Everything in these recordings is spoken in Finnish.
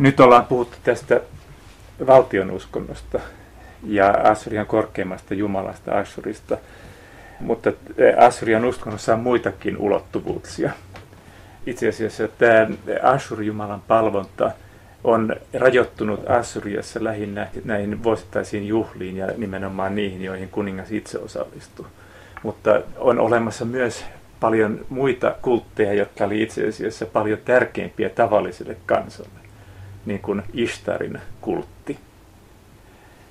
Nyt ollaan puhuttu tästä valtionuskonnosta ja Assyrian korkeimmasta jumalasta Assurista, mutta Assyrian uskonnossa on muitakin ulottuvuuksia. Itse asiassa tämä Ashur-jumalan palvonta on rajoittunut Assyriassa lähinnä näihin vuosittaisiin juhliin ja nimenomaan niihin, joihin kuningas itse osallistuu. Mutta on olemassa myös paljon muita kultteja, jotka oli itse asiassa paljon tärkeimpiä tavalliselle kansalle, niin kuin Ishtarin kultti.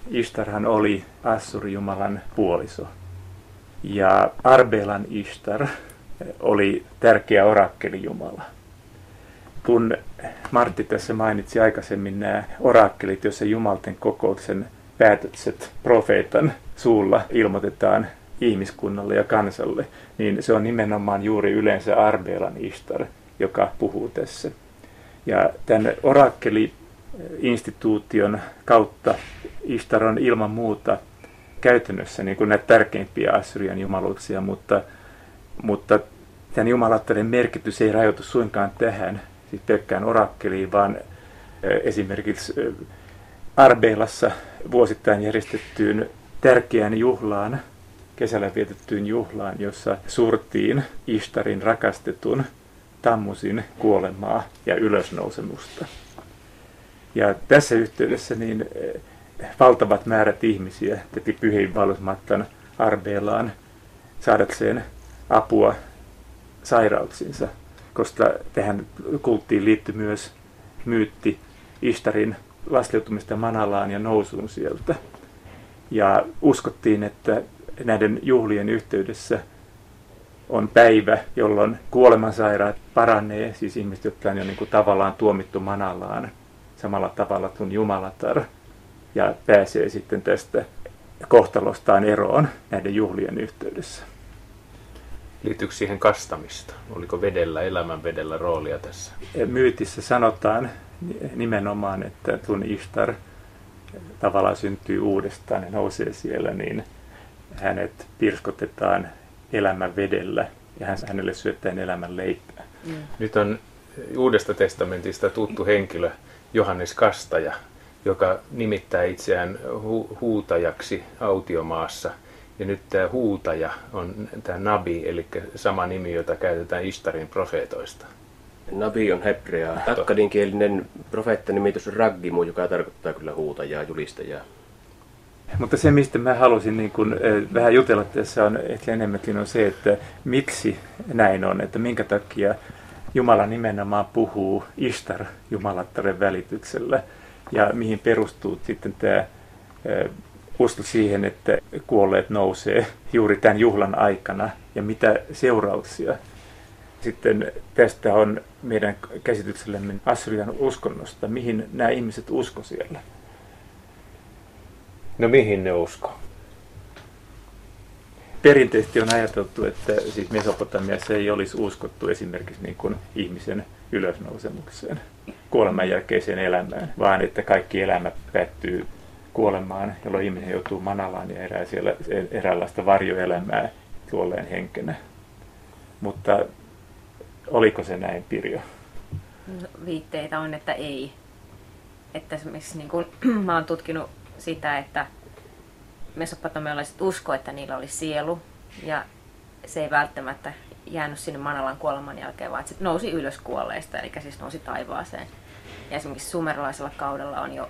Ishtarhan oli Assur-jumalan puoliso. Ja Arbelan Ishtar oli tärkeä orakkelijumala. Kun Martti tässä mainitsi aikaisemmin nämä orakkelit, joissa jumalten kokouksen päätökset profeetan suulla ilmoitetaan ihmiskunnalle ja kansalle, niin se on nimenomaan juuri yleensä Arbelan Ishtar, joka puhuu tässä. Ja tämän orakkeli-instituution kautta Ishtar on ilman muuta käytännössä niin kuin näitä tärkeimpiä Assyrian jumaluuksia, mutta, mutta tämän jumalattaren merkitys ei rajoitu suinkaan tähän, siis pelkkään orakkeliin, vaan esimerkiksi Arbeelassa vuosittain järjestettyyn tärkeään juhlaan, kesällä vietettyyn juhlaan, jossa surtiin Ishtarin rakastetun Tammusin kuolemaa ja ylösnousemusta. Ja tässä yhteydessä niin valtavat määrät ihmisiä teki pyhiinvaellusmatkan Arbeelaan saadakseen apua sairauksiinsa, koska tähän kulttiin liittyi myös myytti Ishtarin laskeutumista Manalaan ja nousuun sieltä. Ja uskottiin, että näiden juhlien yhteydessä on päivä, jolloin kuolemansairaat paranee, siis ihmiset, jotka on jo niin kuin tavallaan tuomittu Manalaan samalla tavalla kuin Jumalatar, ja pääsee sitten tästä kohtalostaan eroon näiden juhlien yhteydessä. Liittyykö siihen kastamista? Oliko vedellä, elämän vedellä roolia tässä? Myytissä sanotaan nimenomaan, että kun Ishtar tavallaan syntyy uudestaan ja nousee siellä, niin hänet pirskotetaan elämän vedellä ja hänelle syöttäen elämän leipää. Mm. Nyt on Uudesta testamentista tuttu henkilö Johannes Kastaja, joka nimittää itseään hu- huutajaksi autiomaassa. Ja nyt tämä huutaja on tämä Nabi, eli sama nimi, jota käytetään Istarin profeetoista. Nabi on hebreaa. Akkadinkielinen profeettanimitys on raggimu, joka tarkoittaa kyllä huutajaa, julistajaa. Mutta se, mistä mä halusin niin kun, vähän jutella tässä on ehkä enemmänkin on se, että miksi näin on, että minkä takia Jumala nimenomaan puhuu Ishtar Jumalattaren välityksellä ja mihin perustuu sitten tämä usko siihen, että kuolleet nousee juuri tämän juhlan aikana ja mitä seurauksia sitten tästä on meidän käsityksellemme Assyrian uskonnosta, mihin nämä ihmiset usko siellä. No mihin ne usko? Perinteisesti on ajateltu, että siis Mesopotamiassa ei olisi uskottu esimerkiksi niin kuin ihmisen ylösnousemukseen, kuoleman jälkeiseen elämään, vaan että kaikki elämä päättyy kuolemaan, jolloin ihminen joutuu manalaan ja erää siellä eräänlaista varjoelämää kuolleen henkenä. Mutta oliko se näin, Pirjo? No, viitteitä on, että ei. Että esimerkiksi niin kun, mä oon tutkinut sitä, että mesopotamialaiset usko, että niillä oli sielu ja se ei välttämättä jäänyt sinne Manalan kuoleman jälkeen, vaan se nousi ylös kuolleista, eli siis nousi taivaaseen. Ja esimerkiksi sumerlaisella kaudella on jo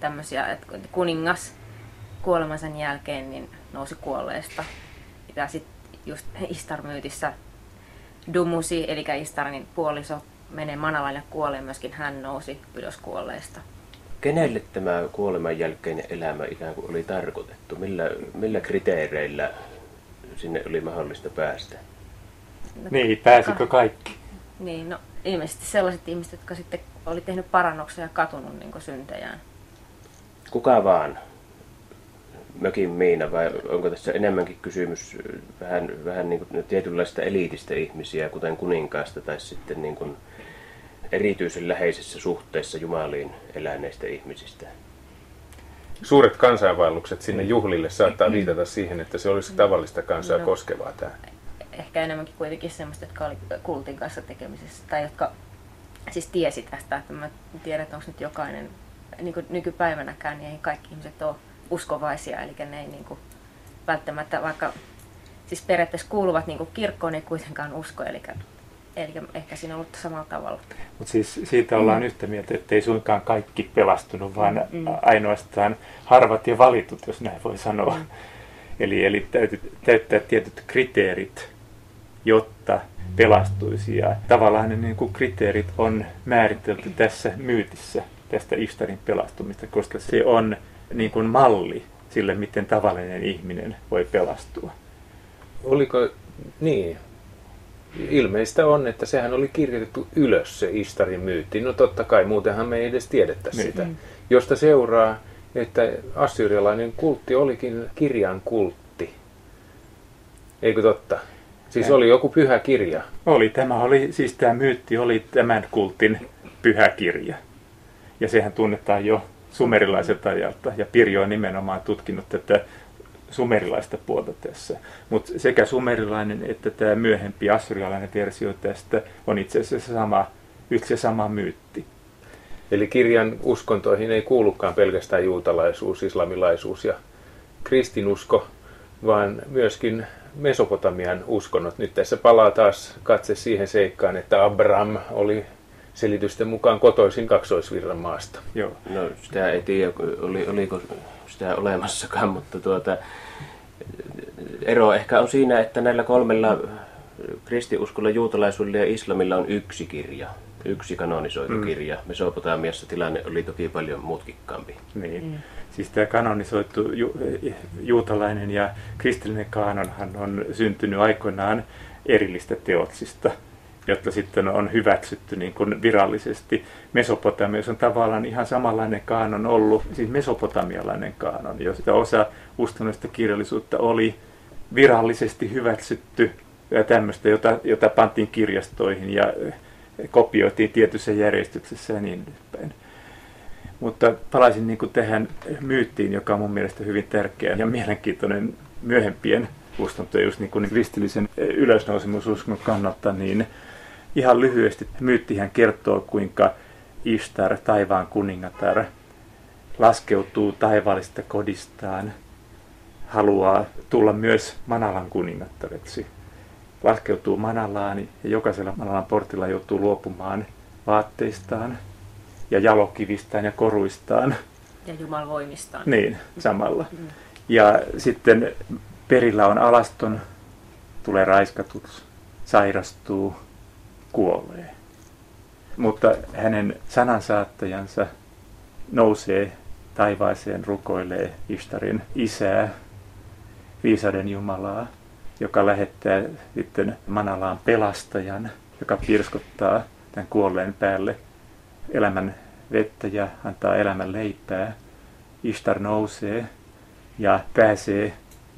tämmöisiä, että kuningas kuolemansa jälkeen niin nousi kuolleesta. Ja sitten just Istar-myytissä Dumusi, eli Istarin puoliso, menee Manalan ja kuolee, myöskin hän nousi ylös kuolleesta. Kenelle tämä kuoleman jälkeinen elämä ikään kuin oli tarkoitettu? Millä, millä kriteereillä sinne oli mahdollista päästä? No, niin, pääsikö kaikki? Niin, no ilmeisesti sellaiset ihmiset, jotka sitten oli tehnyt parannuksia ja katunut niin syntejään. Kuka vaan? Mökin Miina vai onko tässä enemmänkin kysymys vähän, vähän niin kuin tietynlaista eliitistä ihmisiä, kuten kuninkaasta tai sitten niin kuin erityisen läheisessä suhteessa Jumaliin eläneistä ihmisistä? Suuret kansainvaellukset sinne juhlille saattaa viitata siihen, että se olisi tavallista kansaa no, koskevaa tämä. Ehkä enemmänkin kuitenkin semmoista, jotka oli kultin kanssa tekemisissä tai jotka siis tiesi tästä, että mä tiedän, että onko nyt jokainen, niin kuin nykypäivänäkään, niin ei kaikki ihmiset ole uskovaisia, eli ne ei niin kuin, välttämättä vaikka siis periaatteessa kuuluvat niin kuin kirkkoon, ei kuitenkaan usko, eli, eli ehkä siinä on ollut samalla tavalla. Mutta siis siitä ollaan mm. yhtä mieltä, että ei suinkaan kaikki pelastunut, vaan mm. ainoastaan harvat ja valitut, jos näin voi sanoa. Mm. Eli, eli täytyy täyttää tietyt kriteerit, jotta pelastuisi. Ja tavallaan ne niin kuin kriteerit on määritelty tässä myytissä tästä Ishtarin pelastumista, koska se on niin kuin malli sille, miten tavallinen ihminen voi pelastua. Oliko niin? Ilmeistä on, että sehän oli kirjoitettu ylös se Istarin myytti. No totta kai, muutenhan me ei edes tiedettäisi niin. sitä. Josta seuraa, että assyrialainen kultti olikin kirjan kultti. Eikö totta? Siis oli joku pyhä kirja. Oli, tämä oli, siis tämä myytti oli tämän kultin pyhä kirja. Ja sehän tunnetaan jo sumerilaiselta ajalta. Ja Pirjo on nimenomaan tutkinut tätä sumerilaista puolta tässä. Mutta sekä sumerilainen että tämä myöhempi assyrialainen versio tästä on itse asiassa sama, yksi ja sama myytti. Eli kirjan uskontoihin ei kuulukaan pelkästään juutalaisuus, islamilaisuus ja kristinusko, vaan myöskin Mesopotamian uskonnot. Nyt tässä palaa taas katse siihen seikkaan, että Abraham oli selitysten mukaan kotoisin kaksoisvirran maasta. Joo. No sitä ei tiedä, oli, oliko sitä olemassakaan, mutta tuota, ero ehkä on siinä, että näillä kolmella kristiuskolla, juutalaisuudella ja islamilla on yksi kirja, yksi kanonisoitu mm. kirja. Mesopotamiassa tilanne oli toki paljon mutkikkaampi. Niin. Mm. Siis tämä kanonisoitu ju, juutalainen ja kristillinen kaanonhan on syntynyt aikoinaan erillistä teoksista – jotta sitten on hyväksytty niin kuin virallisesti. Mesopotamiassa on tavallaan ihan samanlainen kaanon ollut, siis mesopotamialainen kaanon, josta osa uskonnollista kirjallisuutta oli virallisesti hyväksytty ja tämmöistä, jota, jota pantiin kirjastoihin ja kopioitiin tietyssä järjestyksessä ja niin edespäin. Mutta palaisin niin kuin tähän myyttiin, joka on mun mielestä hyvin tärkeä ja mielenkiintoinen myöhempien uskontojen, just niin kuin kristillisen ylösnousemususkon kannalta, niin Ihan lyhyesti myyttihän kertoo, kuinka Ishtar, taivaan kuningatar, laskeutuu taivaallista kodistaan, haluaa tulla myös Manalan kuningattareksi. Laskeutuu Manalaan ja jokaisella Manalan portilla joutuu luopumaan vaatteistaan ja jalokivistään ja koruistaan. Ja Jumalan voimistaan. Niin, samalla. Mm. Ja sitten perillä on alaston, tulee raiskatuksi, sairastuu, kuolee. Mutta hänen sanansaattajansa nousee taivaaseen, rukoilee Ishtarin isää, viisauden Jumalaa, joka lähettää sitten Manalaan pelastajan, joka pirskottaa tämän kuolleen päälle elämän vettä ja antaa elämän leipää. Ishtar nousee ja pääsee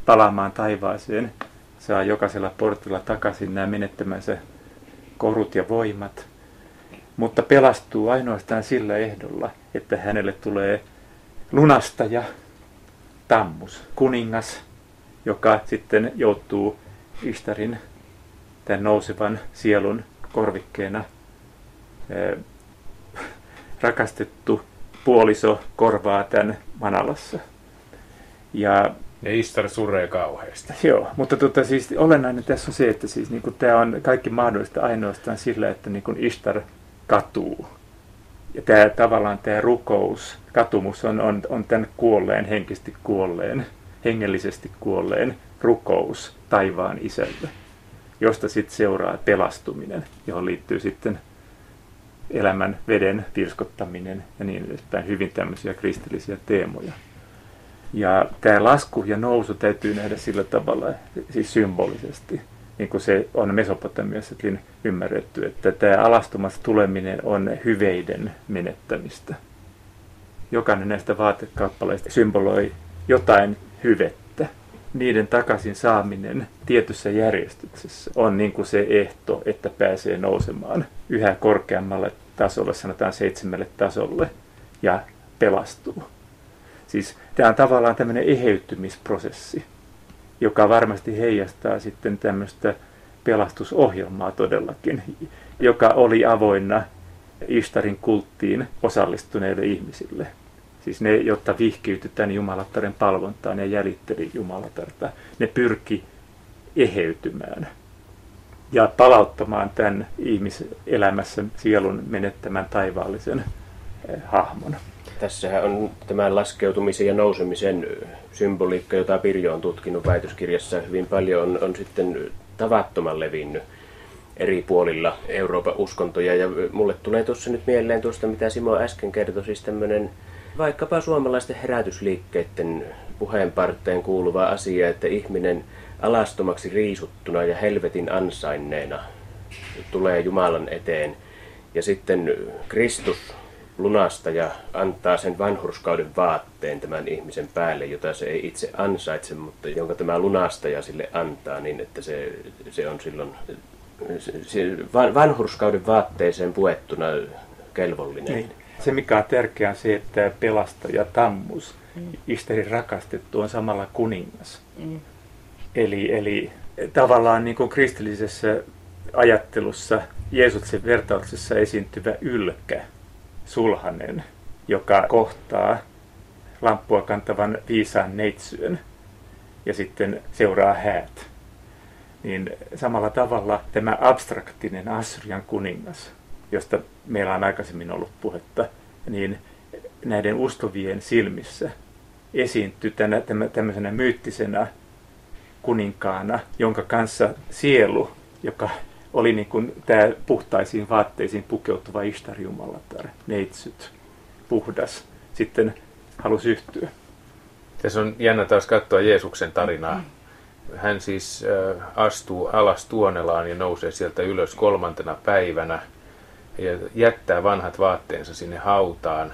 palaamaan taivaaseen, saa jokaisella portilla takaisin nämä menettämänsä korut ja voimat, mutta pelastuu ainoastaan sillä ehdolla, että hänelle tulee lunastaja, tammus, kuningas, joka sitten joutuu Istarin, tämän nousevan sielun korvikkeena rakastettu puoliso korvaa tämän Manalassa. Ja ja Istar suree kauheasti. Joo, mutta tota, siis olennainen tässä on se, että siis, niin tämä on kaikki mahdollista ainoastaan sillä, että niin Istar katuu. Ja tämä tavallaan tämä rukous, katumus on, on, on tämän kuolleen, henkisesti kuolleen, hengellisesti kuolleen rukous taivaan isälle, josta sitten seuraa pelastuminen, johon liittyy sitten elämän veden pirskottaminen ja niin edespäin, hyvin tämmöisiä kristillisiä teemoja. Ja tämä lasku ja nousu täytyy nähdä sillä tavalla, siis symbolisesti, niin kuin se on Mesopotamiassakin ymmärretty, että tämä alastumassa tuleminen on hyveiden menettämistä. Jokainen näistä vaatekappaleista symboloi jotain hyvettä. Niiden takaisin saaminen tietyssä järjestyksessä on niin kuin se ehto, että pääsee nousemaan yhä korkeammalle tasolle, sanotaan seitsemälle tasolle, ja pelastuu. Siis tämä on tavallaan tämmöinen eheytymisprosessi, joka varmasti heijastaa sitten tämmöistä pelastusohjelmaa todellakin, joka oli avoinna Ishtarin kulttiin osallistuneille ihmisille. Siis ne, jotta vihkiytyi tämän Jumalattaren palvontaan ja jäljitteli Jumalatarta, ne pyrki eheytymään ja palauttamaan tämän ihmiselämässä sielun menettämän taivaallisen eh, hahmon. Tässähän on tämän laskeutumisen ja nousemisen symboliikka, jota Pirjo on tutkinut väitöskirjassa hyvin paljon, on, on sitten tavattoman levinnyt eri puolilla Euroopan uskontoja. Ja mulle tulee tuossa nyt mieleen tuosta, mitä Simo äsken kertoi, siis tämmöinen vaikkapa suomalaisten herätysliikkeiden puheenparteen kuuluva asia, että ihminen alastomaksi riisuttuna ja helvetin ansainneena tulee Jumalan eteen. Ja sitten Kristus lunasta ja antaa sen vanhurskauden vaatteen tämän ihmisen päälle, jota se ei itse ansaitse, mutta jonka tämä lunastaja sille antaa, niin että se, se on silloin se, vanhurskauden vaatteeseen puettuna kelvollinen. Niin. Se mikä on tärkeää on se, että pelastaja Tammus, mm. Isterin rakastettu, on samalla kuningas. Mm. Eli, eli tavallaan niin kuin kristillisessä ajattelussa Jeesuksen vertauksessa esiintyvä ylkä, sulhanen, joka kohtaa lamppua kantavan viisaan neitsyön ja sitten seuraa häät. Niin samalla tavalla tämä abstraktinen Assyrian kuningas, josta meillä on aikaisemmin ollut puhetta, niin näiden ustovien silmissä esiintyy tänä, tämmöisenä myyttisenä kuninkaana, jonka kanssa sielu, joka oli niin kuin tämä puhtaisiin vaatteisiin pukeutuva Ishtar Jumalatar, neitsyt, puhdas, sitten halusi yhtyä. Tässä on jännä taas katsoa Jeesuksen tarinaa. Hän siis äh, astuu alas Tuonelaan ja nousee sieltä ylös kolmantena päivänä ja jättää vanhat vaatteensa sinne hautaan.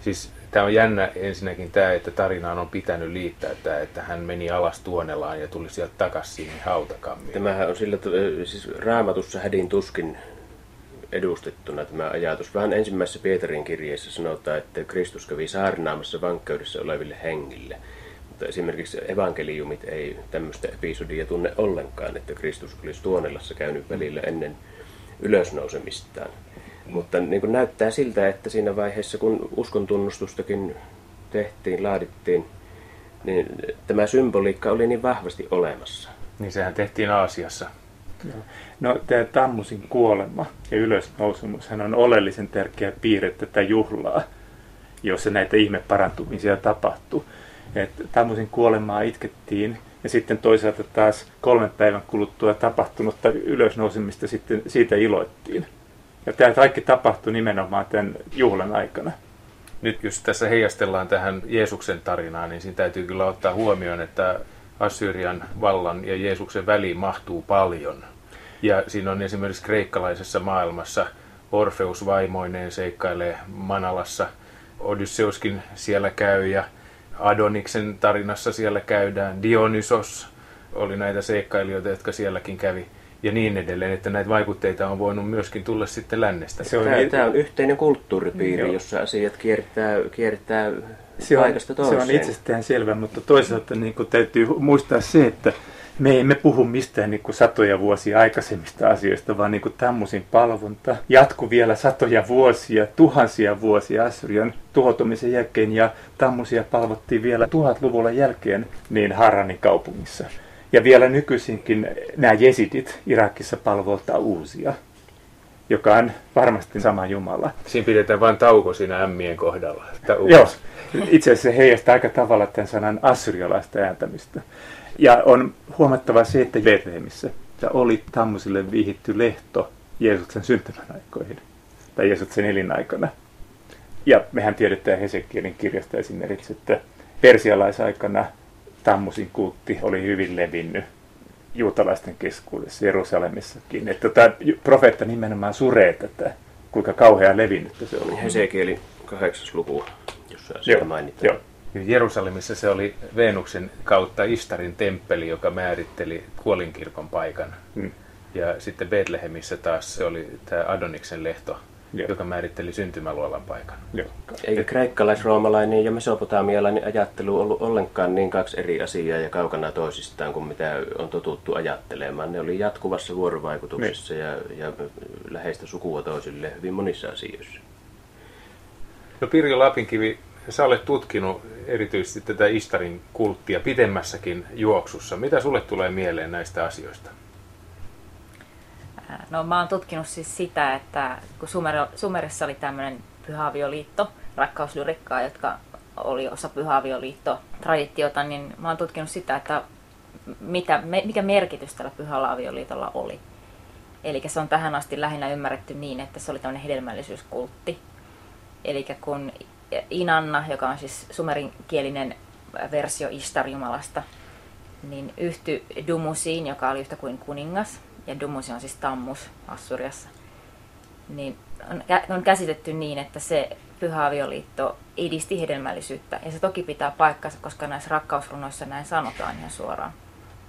Siis Tämä on jännä ensinnäkin tämä, että tarinaan on pitänyt liittää tämä, että hän meni alas tuonelaan ja tuli sieltä takaisin siihen hautakammiin. Tämähän on sillä, siis raamatussa hädin tuskin edustettuna tämä ajatus. Vähän ensimmäisessä Pietarin kirjeessä sanotaan, että Kristus kävi saarnaamassa vankkeudessa oleville hengille. Mutta esimerkiksi evankeliumit ei tämmöistä episodia tunne ollenkaan, että Kristus olisi tuonelassa käynyt välillä ennen ylösnousemistaan. Mutta niin kuin näyttää siltä, että siinä vaiheessa, kun uskon tunnustustakin tehtiin, laadittiin, niin tämä symboliikka oli niin vahvasti olemassa. Niin sehän tehtiin Aasiassa. No tämä Tammusin kuolema ja ylösnousemus hän on oleellisen tärkeä piirre tätä juhlaa, jossa näitä ihmeparantumisia tapahtuu. Et Tammusin kuolemaa itkettiin ja sitten toisaalta taas kolmen päivän kuluttua tapahtunutta ylösnousemista sitten siitä iloittiin. Ja tämä kaikki tapahtui nimenomaan tämän juhlan aikana. Nyt jos tässä heijastellaan tähän Jeesuksen tarinaan, niin siinä täytyy kyllä ottaa huomioon, että Assyrian vallan ja Jeesuksen väliin mahtuu paljon. Ja siinä on esimerkiksi kreikkalaisessa maailmassa Orfeus vaimoineen seikkailee Manalassa, Odysseuskin siellä käy ja Adoniksen tarinassa siellä käydään, Dionysos oli näitä seikkailijoita, jotka sielläkin kävi ja niin edelleen, että näitä vaikutteita on voinut myöskin tulla sitten lännestä. Se on, tämä, tämä on yhteinen kulttuuripiiri, mm, jossa asiat kiertää, kiertää se on, paikasta toiseen. Se on itsestään selvä, mutta toisaalta niin kuin, täytyy muistaa se, että me emme puhu mistään niin kuin satoja vuosia aikaisemmista asioista, vaan niin kuin Tammusin palvonta jatkui vielä satoja vuosia, tuhansia vuosia Assyrian tuhoutumisen jälkeen ja Tammusia palvottiin vielä tuhatluvulla jälkeen niin Haranin kaupungissa. Ja vielä nykyisinkin nämä jesidit Irakissa palvolta uusia, joka on varmasti sama Jumala. Siinä pidetään vain tauko siinä ämmien kohdalla. Joo, itse asiassa se heijastaa aika tavalla tämän sanan assyrialaista ääntämistä. Ja on huomattava se, että Betlehemissä oli tämmöisille vihitty lehto Jeesuksen syntymän aikoihin, tai Jeesuksen elinaikana. Ja mehän tiedetään Hesekielin kirjasta esimerkiksi, että persialaisaikana Tammusin kultti oli hyvin levinnyt juutalaisten keskuudessa Jerusalemissakin. Että tämä profeetta nimenomaan suree tätä, kuinka kauhea levinnyt se oli. Hesekieli 8. luku, jossa asia mainitaan. Joo. Jerusalemissa se oli Venuksen kautta Istarin temppeli, joka määritteli kuolinkirkon paikan. Hmm. Ja sitten Betlehemissä taas se oli tämä Adoniksen lehto, Joo. joka määritteli syntymäluolan paikan. Joo. Eikä kreikkalais-roomalainen ja mesopotamialainen ajattelu ollut ollenkaan niin kaksi eri asiaa ja kaukana toisistaan kuin mitä on totuttu ajattelemaan. Ne oli jatkuvassa vuorovaikutuksessa ja, ja läheistä sukua toisille hyvin monissa asioissa. No Pirjo Lapinkivi, sä olet tutkinut erityisesti tätä Istarin kulttia pitemmässäkin juoksussa. Mitä sulle tulee mieleen näistä asioista? No mä oon tutkinut siis sitä, että kun Sumer, Sumerissa oli tämmöinen pyhäavioliitto, rakkauslyrikkaa, jotka oli osa pyhäavioliitto-traditiota, niin mä oon tutkinut sitä, että mitä, mikä merkitys tällä pyhällä avioliitolla oli. Eli se on tähän asti lähinnä ymmärretty niin, että se oli tämmöinen hedelmällisyyskultti. Eli kun Inanna, joka on siis sumerinkielinen versio Istar-jumalasta, niin yhtyi Dumusiin, joka oli yhtä kuin kuningas, ja Dumusi on siis Tammus Assuriassa, niin on, on käsitetty niin, että se pyhä avioliitto edisti hedelmällisyyttä. Ja se toki pitää paikkansa, koska näissä rakkausrunoissa näin sanotaan ihan suoraan.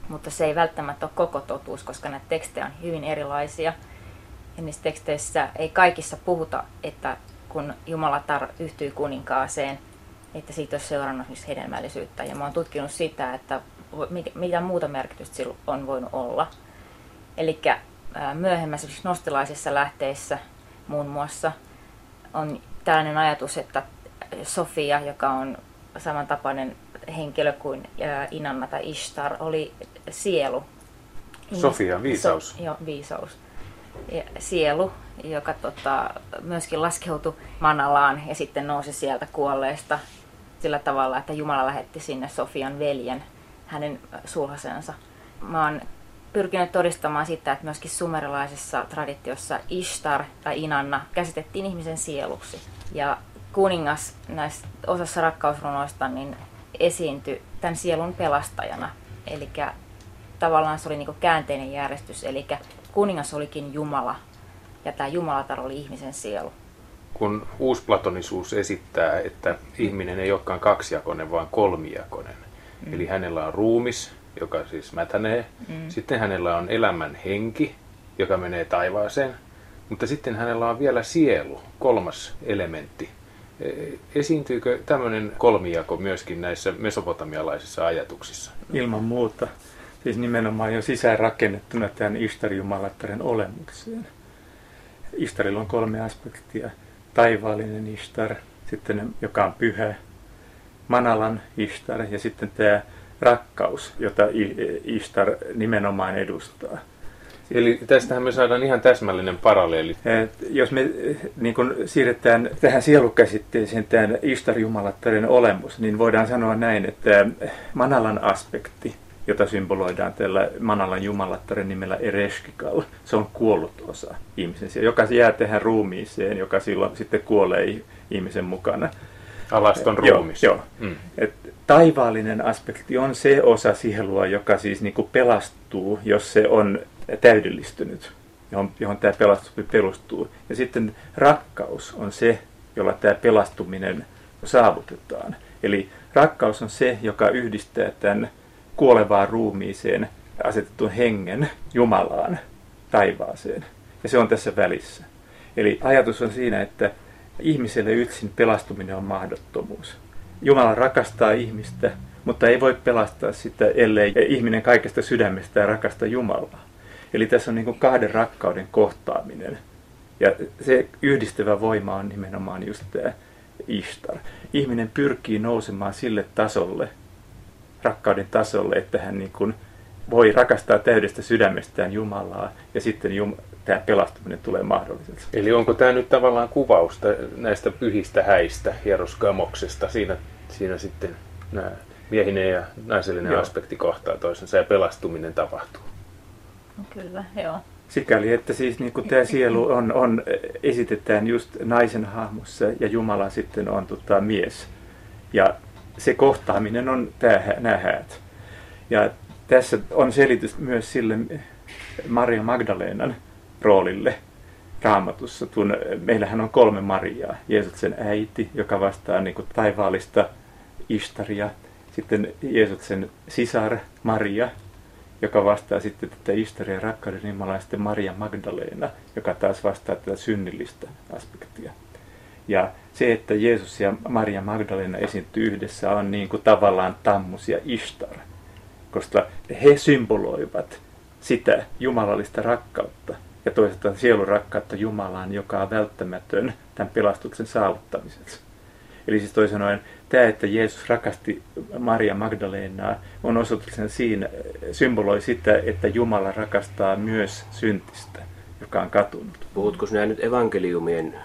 Mutta se ei välttämättä ole koko totuus, koska näitä tekstejä on hyvin erilaisia. Ja niissä teksteissä ei kaikissa puhuta, että kun Jumalatar yhtyy kuninkaaseen, että siitä olisi seurannut hedelmällisyyttä. Ja mä oon tutkinut sitä, että mitä muuta merkitystä sillä on voinut olla. Eli myöhemmässä nostilaisissa lähteissä muun muassa on tällainen ajatus, että Sofia, joka on samantapainen henkilö kuin Inanna tai Ishtar, oli sielu. Sofia, viisaus. So, joo, viisaus. Ja sielu, joka tota, myöskin laskeutui Manalaan ja sitten nousi sieltä kuolleesta sillä tavalla, että Jumala lähetti sinne Sofian veljen, hänen sulhasensa. Mä oon pyrkinyt todistamaan sitä, että myöskin sumerilaisessa traditiossa Ishtar tai Inanna käsitettiin ihmisen sieluksi. Ja kuningas näissä osassa rakkausrunoista niin esiintyi tämän sielun pelastajana. Eli tavallaan se oli niin käänteinen järjestys, eli kuningas olikin Jumala ja tämä Jumalatar oli ihmisen sielu. Kun uusplatonisuus esittää, että ihminen ei olekaan kaksijakoinen, vaan kolmijakoinen. Mm. Eli hänellä on ruumis, joka siis mätänee. Mm. Sitten hänellä on elämän henki, joka menee taivaaseen. Mutta sitten hänellä on vielä sielu, kolmas elementti. E, esiintyykö tämmöinen kolmijako myöskin näissä mesopotamialaisissa ajatuksissa? Ilman muuta. Siis nimenomaan jo sisään rakennettuna tämän Ishtar-jumalattaren olemukseen. Ishtarilla on kolme aspektia. Taivaallinen Ishtar, sitten joka on pyhä, Manalan Ishtar ja sitten tämä rakkaus, jota Ishtar nimenomaan edustaa. Eli tästähän me saadaan ihan täsmällinen paralleeli. Et jos me niin kun siirretään tähän sielukäsitteeseen tämän Ishtar-jumalattaren olemus, niin voidaan sanoa näin, että Manalan aspekti, jota symboloidaan tällä Manalan jumalattaren nimellä Ereshkikal, se on kuollut osa ihmisen, joka jää tähän ruumiiseen, joka silloin sitten kuolee ihmisen mukana. Alaston ruumis. Joo, joo. Mm. Et taivaallinen aspekti on se osa sielua, joka siis niin kuin pelastuu, jos se on täydellistynyt, johon, johon tämä pelastus perustuu. Ja sitten rakkaus on se, jolla tämä pelastuminen saavutetaan. Eli rakkaus on se, joka yhdistää tämän kuolevaan ruumiiseen asetetun hengen Jumalaan, taivaaseen. Ja se on tässä välissä. Eli ajatus on siinä, että ihmiselle yksin pelastuminen on mahdottomuus. Jumala rakastaa ihmistä, mutta ei voi pelastaa sitä, ellei ihminen kaikesta sydämestä rakasta Jumalaa. Eli tässä on niin kuin kahden rakkauden kohtaaminen. Ja se yhdistävä voima on nimenomaan just tämä Ishtar. Ihminen pyrkii nousemaan sille tasolle, rakkauden tasolle, että hän niin kuin voi rakastaa täydestä sydämestään Jumalaa ja sitten Jum- tämä pelastuminen tulee mahdolliseksi. Eli onko tämä nyt tavallaan kuvausta näistä pyhistä häistä, hieroskamoksesta? Siinä, siinä sitten nämä miehinen ja naisellinen joo. aspekti kohtaa toisensa ja pelastuminen tapahtuu. No kyllä, joo. Sikäli, että siis niin kuin tämä sielu on, on, esitetään just naisen hahmossa ja Jumala sitten on tota, mies. Ja se kohtaaminen on tämä, nämä häät. Ja tässä on selitys myös sille Maria Magdalenan roolille raamatussa. Tun, meillähän on kolme Mariaa. Jeesuksen äiti, joka vastaa niin kuin taivaallista Ishtaria. Sitten Jeesuksen sisar Maria joka vastaa sitten tätä Istaria rakkauden Jumalaa, sitten Maria Magdalena, joka taas vastaa tätä synnillistä aspektia. Ja se, että Jeesus ja Maria Magdalena esiintyy yhdessä, on niin kuin tavallaan Tammus ja Ishtar, koska he symboloivat sitä jumalallista rakkautta ja toisaalta sielun rakkautta Jumalaan, joka on välttämätön tämän pelastuksen saavuttamiseksi. Eli siis toisin sanoen, tämä, että Jeesus rakasti Maria Magdalenaa, on osoituksena siinä, symboloi sitä, että Jumala rakastaa myös syntistä, joka on katunut. Puhutko sinä nyt evankeliumien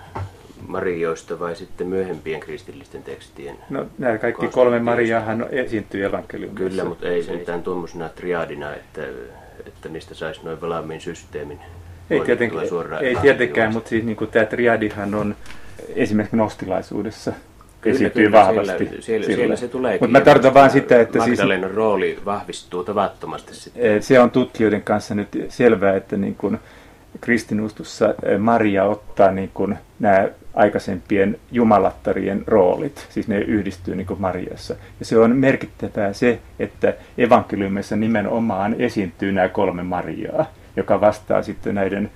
Marioista vai sitten myöhempien kristillisten tekstien? No nämä kaikki kolme Mariaahan esiintyy evankeliumissa. Kyllä, mutta ei sentään tuommoisena triadina, että, että niistä saisi noin valmiin systeemin. Ei, tietenkään, ei tietenkään, mutta siis niin kuin tämä triadihan on esimerkiksi nostilaisuudessa kyllä, esiintyy kyllä, vahvasti. Siellä, siellä, siellä se tulee. Mutta mä tarkoitan vain sitä, että siis... rooli vahvistuu tavattomasti sitten. Se on tutkijoiden kanssa nyt selvää, että niin kuin kristinuskossa Maria ottaa niin kuin nämä aikaisempien jumalattarien roolit, siis ne yhdistyy niin kuin Mariassa. Ja se on merkittävää se, että evankeliumissa nimenomaan esiintyy nämä kolme Mariaa, joka vastaa sitten näiden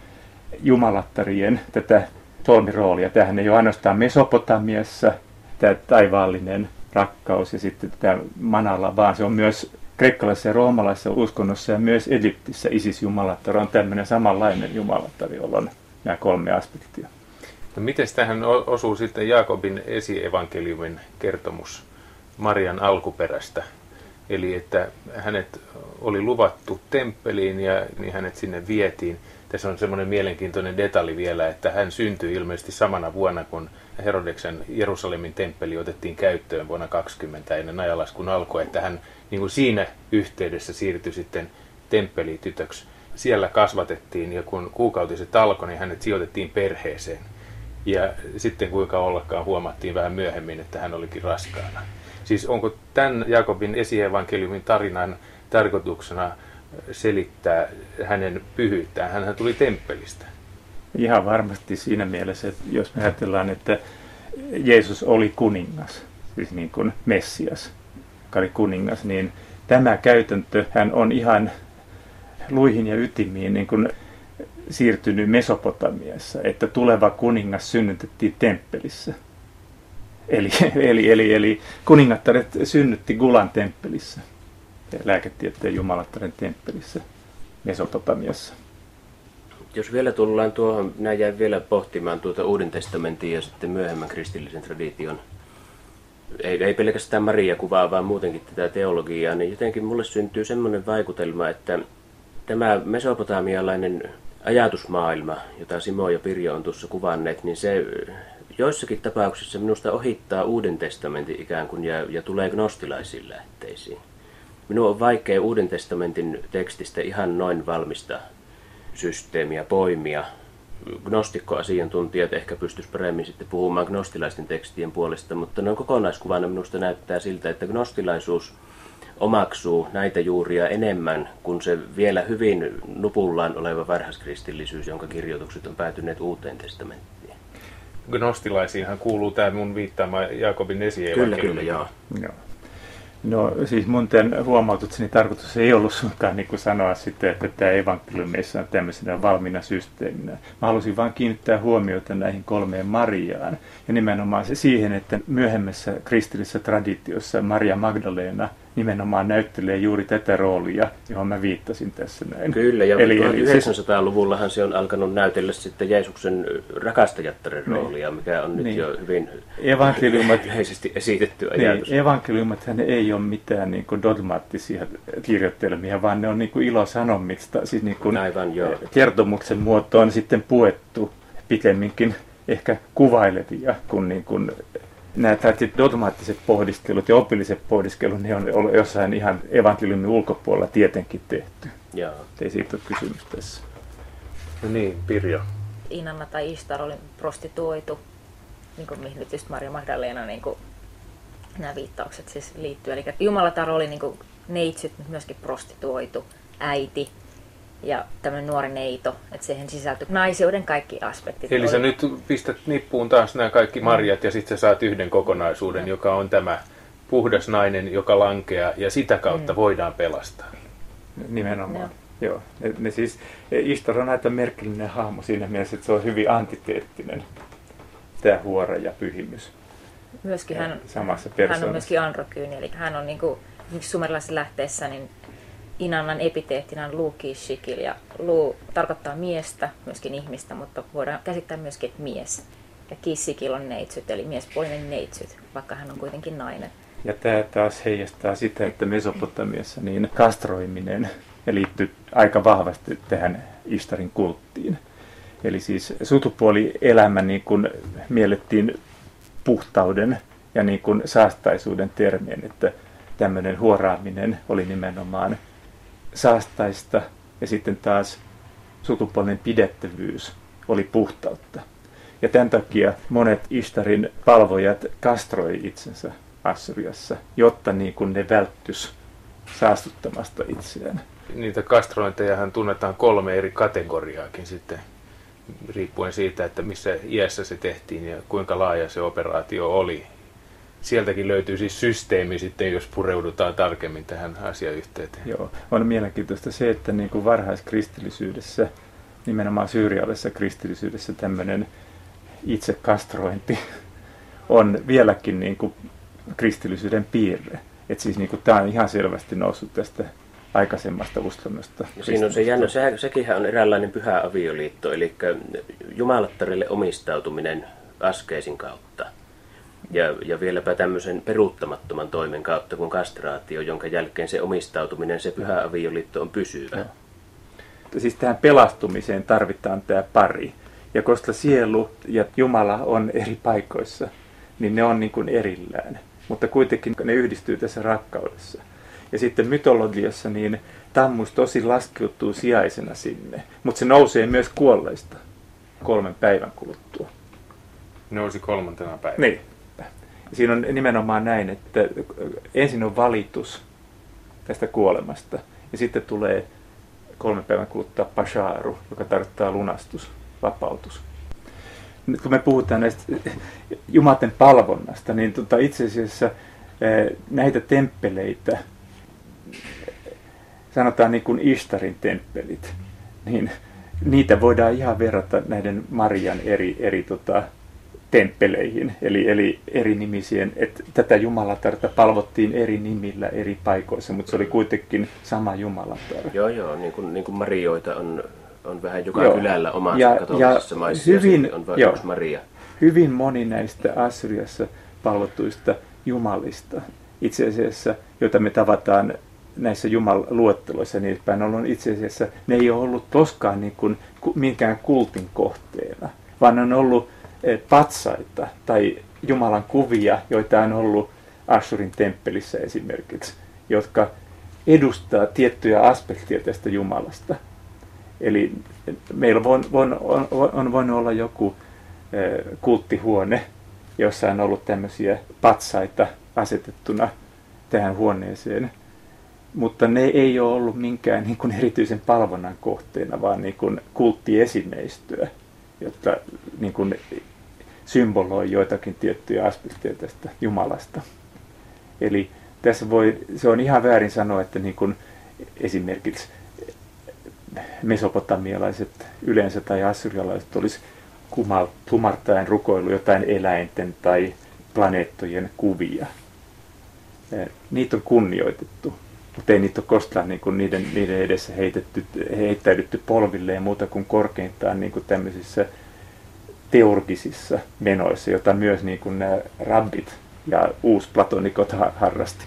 jumalattarien tätä solmiroolia. Tähän ei ole ainoastaan Mesopotamiassa tämä taivaallinen rakkaus ja sitten tämä manalla, vaan se on myös kreikkalaisessa ja roomalaisessa uskonnossa ja myös Egyptissä Isis-jumalattari on tämmöinen samanlainen jumalattari, jolla on nämä kolme aspektia. No miten tähän osuu sitten Jaakobin esievankeliumin kertomus Marian alkuperästä? Eli että hänet oli luvattu temppeliin ja niin hänet sinne vietiin. Tässä on semmoinen mielenkiintoinen detalji vielä, että hän syntyi ilmeisesti samana vuonna, kun Herodeksen Jerusalemin temppeli otettiin käyttöön vuonna 20 ennen ajalaskun alkua, että hän niin kuin siinä yhteydessä siirtyi sitten temppelitytöksi. Siellä kasvatettiin ja kun kuukautiset alkoi, niin hänet sijoitettiin perheeseen. Ja sitten kuinka ollakaan huomattiin vähän myöhemmin, että hän olikin raskaana. Siis onko tämän Jakobin esievankeliumin tarinan tarkoituksena selittää hänen pyhyyttään? Hän tuli temppelistä. Ihan varmasti siinä mielessä, että jos me ajatellaan, että Jeesus oli kuningas, siis niin kuin Messias, joka oli kuningas, niin tämä käytäntö hän on ihan luihin ja ytimiin niin kuin siirtynyt Mesopotamiassa, että tuleva kuningas synnytettiin temppelissä. Eli, eli, eli, eli kuningattaret synnytti Gulan temppelissä, lääketieteen jumalattaren temppelissä Mesopotamiassa. Jos vielä tullaan tuohon, minä jäin vielä pohtimaan tuota Uuden testamentin ja sitten myöhemmän kristillisen tradition, ei, ei pelkästään Maria kuvaa, vaan muutenkin tätä teologiaa, niin jotenkin mulle syntyy semmoinen vaikutelma, että tämä mesopotamialainen ajatusmaailma, jota Simo ja Pirjo on tuossa kuvanneet, niin se joissakin tapauksissa minusta ohittaa Uuden testamentin ikään kuin ja, ja tulee gnostilaisiin lähteisiin. Minun on vaikea Uuden testamentin tekstistä ihan noin valmista systeemiä poimia. Gnostikkoasiantuntijat ehkä pystyisi paremmin sitten puhumaan gnostilaisten tekstien puolesta, mutta noin kokonaiskuvana minusta näyttää siltä, että gnostilaisuus omaksuu näitä juuria enemmän kuin se vielä hyvin nupullaan oleva varhaiskristillisyys, jonka kirjoitukset on päätyneet uuteen testamenttiin. Gnostilaisiinhan kuuluu tämä mun viittaama Jaakobin esi Kyllä, kyllä, joo. joo. No siis mun tämän huomautukseni tarkoitus ei ollut suinkaan niin sanoa sitten, että tämä evankeliumissa on tämmöisenä valmiina systeeminä. Mä halusin vain kiinnittää huomiota näihin kolmeen Mariaan ja nimenomaan se siihen, että myöhemmässä kristillisessä traditiossa Maria Magdalena – nimenomaan näyttelee juuri tätä roolia, johon mä viittasin tässä näin. Kyllä, ja eli, 1900-luvullahan se on alkanut näytellä sitten Jeesuksen rakastajattaren niin. roolia, mikä on nyt niin. jo hyvin evankeliumat, yleisesti esitetty niin, ajatus. Niin, evankeliumat ei ole mitään niin kuin dogmaattisia kirjoittelmia, vaan ne on niin kuin ilosanomista, siis niin kuin Aivan, joo. kertomuksen muoto on sitten puettu pikemminkin ehkä kuvailevia kuin, niin kuin nämä dogmaattiset pohdiskelut ja opilliset pohdiskelut, ne on jossain ihan evankeliumin ulkopuolella tietenkin tehty. Joo. Ei siitä ole kysymys tässä. No niin, Pirjo. Inanna tai Istar oli prostituoitu, niin kuin mihin nyt just Maria Magdalena niin kuin nämä viittaukset siis liittyy. Eli Jumalatar oli niin kuin neitsyt, mutta myöskin prostituoitu äiti ja tämmöinen nuori neito, että siihen sisältyy naiseuden kaikki aspektit. Eli sä nyt pistät nippuun taas nämä kaikki mm. marjat ja sitten sä saat yhden kokonaisuuden, mm. joka on tämä puhdas nainen, joka lankeaa ja sitä kautta mm. voidaan pelastaa. Nimenomaan. Joo. Joo. Ne, ne siis, Istar on aika merkillinen hahmo siinä mielessä, että se on hyvin antiteettinen, tämä huora ja pyhimys. Myöskin hän, samassa hän on myöskin androkyyni, eli hän on niin kuin, sumerilaisessa lähteessä niin Inannan epiteettinä on Luukishikil ja Lu tarkoittaa miestä, myöskin ihmistä, mutta voidaan käsittää myöskin, että mies. Ja Kissikil on neitsyt, eli miespuolinen neitsyt, vaikka hän on kuitenkin nainen. Ja tämä taas heijastaa sitä, että Mesopotamiassa niin kastroiminen liittyy aika vahvasti tähän Istarin kulttiin. Eli siis sutupuolielämä niin kuin miellettiin puhtauden ja niin kuin saastaisuuden termien, että tämmöinen huoraaminen oli nimenomaan saastaista ja sitten taas sukupuolinen pidettävyys oli puhtautta. Ja tämän takia monet Istarin palvojat kastroi itsensä Assyriassa, jotta niin kuin ne välttys saastuttamasta itseään. Niitä kastrointejahan tunnetaan kolme eri kategoriaakin sitten, riippuen siitä, että missä iässä se tehtiin ja kuinka laaja se operaatio oli sieltäkin löytyy siis systeemi sitten, jos pureudutaan tarkemmin tähän asiayhteyteen. Joo, on mielenkiintoista se, että niin kuin varhaiskristillisyydessä, nimenomaan syyrialaisessa kristillisyydessä tämmöinen itsekastrointi on vieläkin niin kuin kristillisyyden piirre. Että siis niin kuin, tämä on ihan selvästi noussut tästä aikaisemmasta uskonnosta. No siinä on se jännä, se, sekin on eräänlainen pyhä avioliitto, eli jumalattarille omistautuminen askeisin kautta – ja, ja vieläpä tämmöisen peruuttamattoman toimen kautta kuin kastraatio, jonka jälkeen se omistautuminen, se pyhä avioliitto on pysyvä. Ja. Siis tähän pelastumiseen tarvitaan tämä pari. Ja koska sielu ja Jumala on eri paikoissa, niin ne on niin kuin erillään. Mutta kuitenkin ne yhdistyy tässä rakkaudessa. Ja sitten mytologiassa niin tammus tosi laskeutuu sijaisena sinne, mutta se nousee myös kuolleista kolmen päivän kuluttua. Nousi kolmantena päivänä. Niin siinä on nimenomaan näin, että ensin on valitus tästä kuolemasta ja sitten tulee kolme päivän kuluttua pasharu, joka tarkoittaa lunastus, vapautus. Nyt kun me puhutaan näistä jumaten palvonnasta, niin tota itse asiassa eh, näitä temppeleitä, sanotaan niin kuin Ishtarin temppelit, niin niitä voidaan ihan verrata näiden Marian eri, eri tota, temppeleihin, eli, eli eri nimisien, että tätä Jumalatarta palvottiin eri nimillä eri paikoissa, mutta se oli kuitenkin sama Jumalatar. Joo, joo, niin kuin, niin kuin Marioita on, on vähän joka joo. kylällä omassa ja, katolisessa ja maissa, hyvin, ja on vain joo, Maria. Hyvin moni näistä Assyriassa palvottuista jumalista, itse asiassa, joita me tavataan näissä jumaluetteloissa, niin päin on itse asiassa, ne ei ole ollut koskaan niin kuin, minkään kultin kohteena, vaan on ollut patsaita tai Jumalan kuvia, joita on ollut Assurin temppelissä esimerkiksi, jotka edustaa tiettyjä aspekteja tästä Jumalasta. Eli meillä on, on, on, on voinut olla joku eh, kulttihuone, jossa on ollut tämmöisiä patsaita asetettuna tähän huoneeseen, mutta ne ei ole ollut minkään niin kuin erityisen palvonnan kohteena, vaan niin kuin kulttiesineistöä, jotka niin kuin symboloi joitakin tiettyjä aspekteja tästä Jumalasta. Eli tässä voi, se on ihan väärin sanoa, että niin kuin esimerkiksi mesopotamialaiset yleensä tai assyrialaiset olisi kumartaen rukoilu jotain eläinten tai planeettojen kuvia. Niitä on kunnioitettu, mutta ei niitä ole koskaan niin kuin niiden, niiden edessä heitetty, heittäydytty polvilleen muuta kuin korkeintaan niin kuin tämmöisissä teurgisissa menoissa, jota myös niin kuin nämä rabbit ja uusplatonikot harrasti.